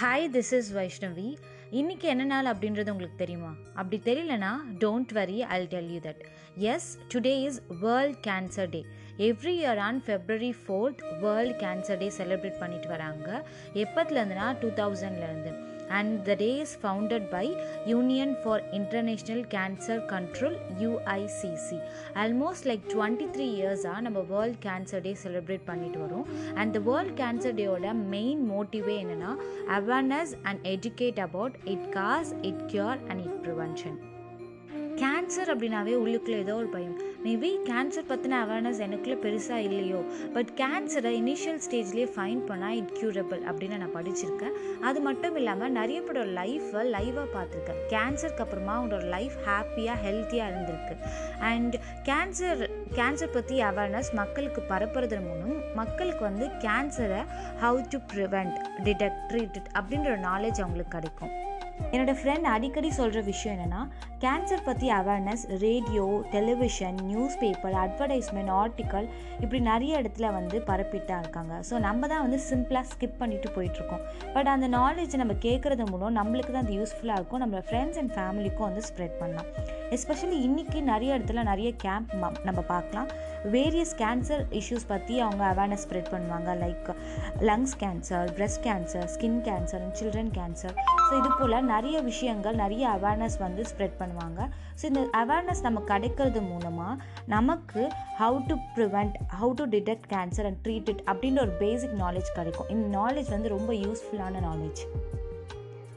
Hi this is Vaishnavi இன்னைக்கு என்ன நாள் அப்படின்றது உங்களுக்கு தெரியுமா? அப்படி தெரியலனா don't worry I'll tell you that as today is world cancer day every year on February fourth world cancer day celebrate பண்ணிட்டு வராங்க. எப்பத்துலேருந்துனா டூ தௌசண்ட்லேருந்து and the day is founded by union for international cancer control UICC almost like twenty three இயர்ஸாக நம்ம world cancer day celebrate பண்ணிட்டு வரோம். And the world cancer டேயோட main மோட்டிவே என்னென்னா awareness and educate about it cause it cure and it prevention cancer அப்படின்னாவே உள்ளுக்குள்ளே ஏதோ ஒரு பயம். மேபி கேன்சர் பற்றின அவேர்னஸ் எனக்குள்ளே பெருசாக இல்லையோ. பட் கேன்சரை இனிஷியல் ஸ்டேஜ்லேயே ஃபைன் பண்ணால் இட் க்யூரபிள் அப்படின்னு நான் படிச்சிருக்கேன். அது மட்டும் இல்லாமல் நிறைய பேரோட லைஃப்பை லைவாக பார்த்துருக்கேன். கேன்சருக்கு அப்புறமா அவங்களோட லைஃப் ஹாப்பியாக ஹெல்த்தியாக இருந்திருக்கு. அண்ட் கேன்சர் கேன்சர் பற்றி அவேர்னஸ் மக்களுக்கு பரப்புறதன் மூலம் மக்களுக்கு வந்து கேன்சரை how to prevent detect treat அப்படின்ற ஒரு நாலேஜ் அவங்களுக்கு கிடைக்கும். என்னோடய ஃப்ரெண்ட் அடிக்கடி சொல்கிற விஷயம் என்னென்னா கேன்சர் பற்றி awareness radio television newspaper advertisement article இப்படி நிறைய இடத்துல வந்து பரப்பிட்டா இருக்காங்க. ஸோ நம்ம தான் வந்து சிம்பிளாக ஸ்கிப் பண்ணிட்டு போயிட்டுருக்கோம். பட் அந்த நாலேஜ் நம்ம கேட்குறது மூலம் நம்மளுக்கு தான் அது யூஸ்ஃபுல்லாக இருக்கும். நம்ம ஃப்ரெண்ட்ஸ் அண்ட் ஃபேமிலிக்கும் வந்து ஸ்ப்ரெட் பண்ணலாம். எஸ்பெஷலி இன்றைக்கி நிறைய இடத்துல நிறைய கேம்ப் நம்ம பார்க்கலாம். வேரியஸ் கேன்சர் இஷ்யூஸ் பற்றி அவங்க அவேர்னஸ் ஸ்ப்ரெட் பண்ணுவாங்க. Like lungs cancer breast cancer skin cancer and children cancer so இது போல் நிறைய விஷயங்கள் நிறைய அவேர்னஸ் வந்து ஸ்ப்ரெட் பண்ணுவாங்க. ஸோ இந்த அவேர்னஸ் நம்ம கிடைக்கிறது மூலமாக நமக்கு how to prevent how to detect cancer and treat it அப்படின்ற ஒரு பேசிக் நாலேஜ் கிடைக்கும். இந்த நாலேஜ் வந்து ரொம்ப யூஸ்ஃபுல்லான நாலேஜ்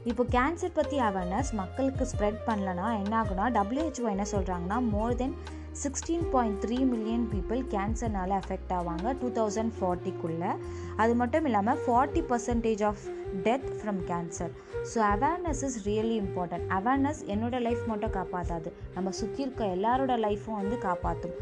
இப்போ கேன்சர் பற்றி அவேர்னஸ் மக்களுக்கு ஸ்ப்ரெட் பண்ணலனா என்ன ஆகுனா டபிள்யூஹெச்ஓ என்ன சொல்கிறாங்கன்னா more than sixteen point three million people கேன்சர்னால affect ஆவாங்க டூ தௌசண்ட் ஃபார்ட்டிக்குள்ளே அது மட்டும் இல்லாமல் forty percentage of death from cancer so awareness is really important awareness என்னோடய லைஃப் மட்டும் காப்பாற்றாது நம்ம சுற்றி இருக்க எல்லாரோட லைஃப்பும் வந்து காப்பாற்றும்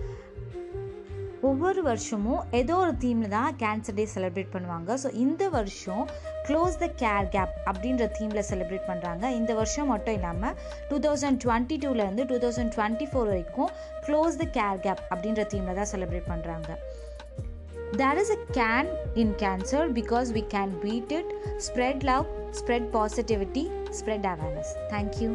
ஒவ்வொரு வருஷமும் ஏதோ ஒரு தீமில் தான் கேன்சர் டே செலிப்ரேட் பண்ணுவாங்க. ஸோ இந்த வருஷம் க்ளோஸ் த கேர் கேப் அப்படின்ற தீமில் செலிப்ரேட் பண்ணுறாங்க இந்த வருஷம் மட்டும் இல்லாமல் டூ தௌசண்ட் டுவெண்ட்டி டூலேருந்து டூ தௌசண்ட் டுவெண்ட்டி ஃபோர் வரைக்கும் க்ளோஸ் த கேர் கேப் அப்படின்ற தீமில் தான் செலிப்ரேட் பண்ணுறாங்க there is a can in cancer because we can beat it spread love spread positivity spread awareness thank you.